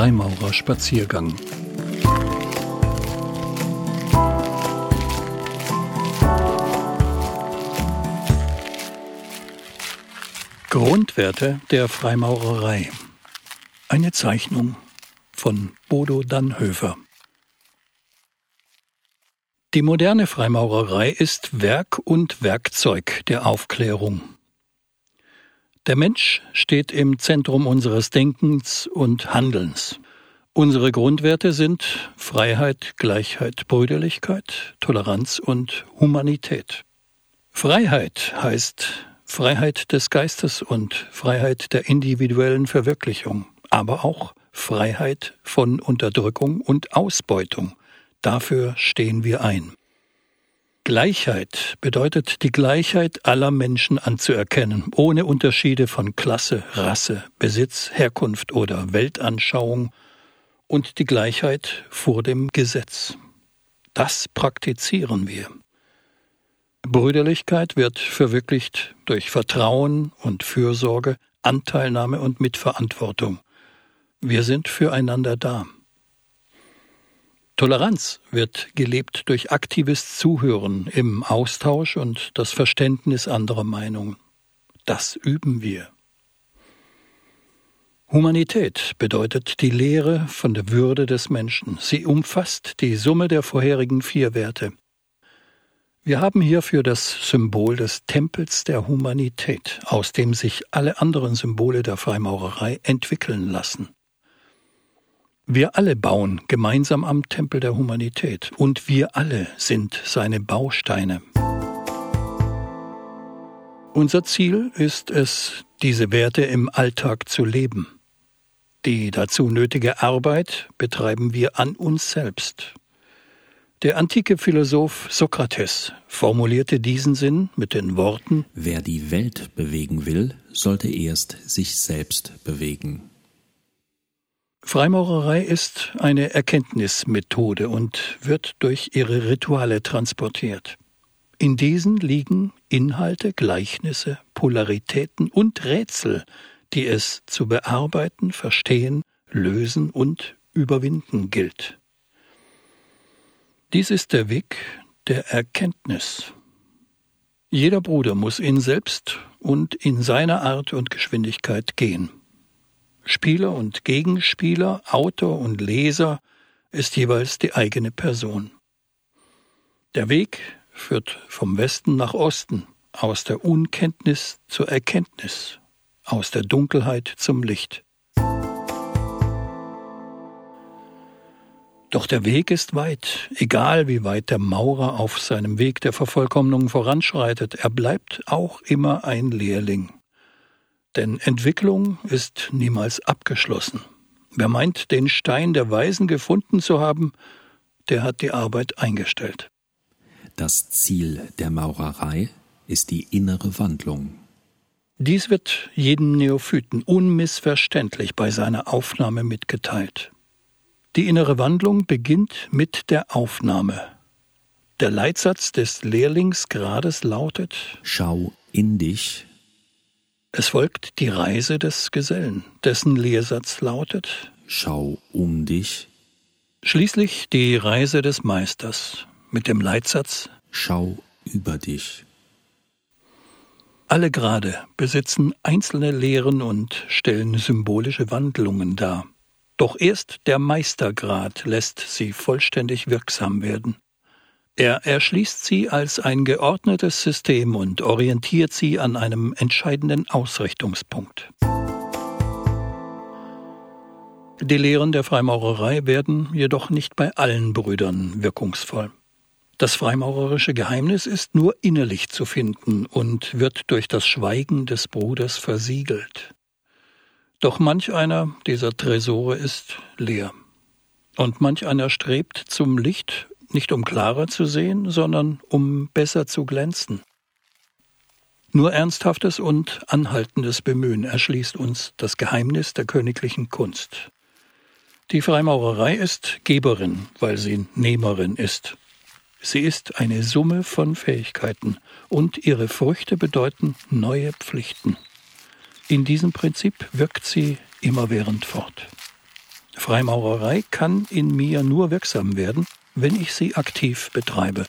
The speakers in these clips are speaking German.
Freimaurerspaziergang. Grundwerte der Freimaurerei. Eine Zeichnung von Bodo Dannhöfer. Die moderne Freimaurerei ist Werk und Werkzeug der Aufklärung. Der Mensch steht im Zentrum unseres Denkens und Handelns. Unsere Grundwerte sind Freiheit, Gleichheit, Brüderlichkeit, Toleranz und Humanität. Freiheit heißt Freiheit des Geistes und Freiheit der individuellen Verwirklichung, aber auch Freiheit von Unterdrückung und Ausbeutung. Dafür stehen wir ein. Gleichheit bedeutet die Gleichheit aller Menschen anzuerkennen, ohne Unterschiede von Klasse, Rasse, Besitz, Herkunft oder Weltanschauung und die Gleichheit vor dem Gesetz. Das praktizieren wir. Brüderlichkeit wird verwirklicht durch Vertrauen und Fürsorge, Anteilnahme und Mitverantwortung. Wir sind füreinander da. Toleranz wird gelebt durch aktives Zuhören im Austausch und das Verständnis anderer Meinungen. Das üben wir. Humanität bedeutet die Lehre von der Würde des Menschen. Sie umfasst die Summe der vorherigen vier Werte. Wir haben hierfür das Symbol des Tempels der Humanität, aus dem sich alle anderen Symbole der Freimaurerei entwickeln lassen. Wir alle bauen gemeinsam am Tempel der Humanität und wir alle sind seine Bausteine. Unser Ziel ist es, diese Werte im Alltag zu leben. Die dazu nötige Arbeit betreiben wir an uns selbst der antike Philosoph Sokrates formulierte diesen Sinn mit den Worten Wer die Welt bewegen will, sollte erst sich selbst bewegen. Freimaurerei ist eine Erkenntnismethode und wird durch ihre Rituale transportiert. In diesen liegen Inhalte, Gleichnisse, Polaritäten und Rätsel, die es zu bearbeiten, verstehen, lösen und überwinden gilt. Dies ist der Weg der Erkenntnis. Jeder Bruder muss ihn selbst und in seiner Art und Geschwindigkeit gehen. Spieler und Gegenspieler, Autor und Leser ist jeweils die eigene Person. Der Weg führt vom Westen nach Osten, aus der Unkenntnis zur Erkenntnis, aus der Dunkelheit zum Licht. Doch der Weg ist weit, egal wie weit der Maurer auf seinem Weg der Vervollkommnung voranschreitet, er bleibt auch immer ein Lehrling. Denn Entwicklung ist niemals abgeschlossen. Wer meint, den Stein der Weisen gefunden zu haben, der hat die Arbeit eingestellt. Das Ziel der Maurerei ist die innere Wandlung. Dies wird jedem Neophyten unmissverständlich bei seiner Aufnahme mitgeteilt. Die innere Wandlung beginnt mit der Aufnahme. Der Leitsatz des Lehrlingsgrades lautet Schau in dich. Es folgt die Reise des Gesellen, dessen Lehrsatz lautet Schau um dich. Schließlich die Reise des Meisters mit dem Leitsatz Schau über dich. Alle Grade besitzen einzelne Lehren und stellen symbolische Wandlungen dar. Doch erst der Meistergrad lässt sie vollständig wirksam werden. Er erschließt sie als ein geordnetes System und orientiert sie an einem entscheidenden Ausrichtungspunkt. Die Lehren der Freimaurerei werden jedoch nicht bei allen Brüdern wirkungsvoll. Das freimaurerische Geheimnis ist nur innerlich zu finden und wird durch das Schweigen des Bruders versiegelt. Doch manch einer dieser Tresore ist leer. Und manch einer strebt zum Licht, nicht um klarer zu sehen, sondern um besser zu glänzen. Nur ernsthaftes und anhaltendes Bemühen erschließt uns das Geheimnis der königlichen Kunst. Die Freimaurerei ist Geberin, weil sie Nehmerin ist. Sie ist eine Summe von Fähigkeiten und ihre Früchte bedeuten neue Pflichten. In diesem Prinzip wirkt sie immerwährend fort. Freimaurerei kann in mir nur wirksam werden, wenn ich sie aktiv betreibe.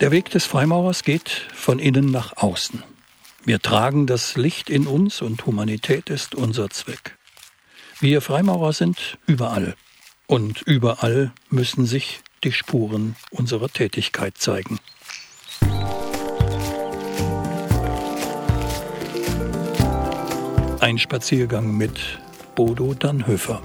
Der Weg des Freimaurers geht von innen nach außen. Wir tragen das Licht in uns und Humanität ist unser Zweck. Wir Freimaurer sind überall. Und überall müssen sich die Spuren unserer Tätigkeit zeigen. Ein Spaziergang mit Bodo Dannhöfer.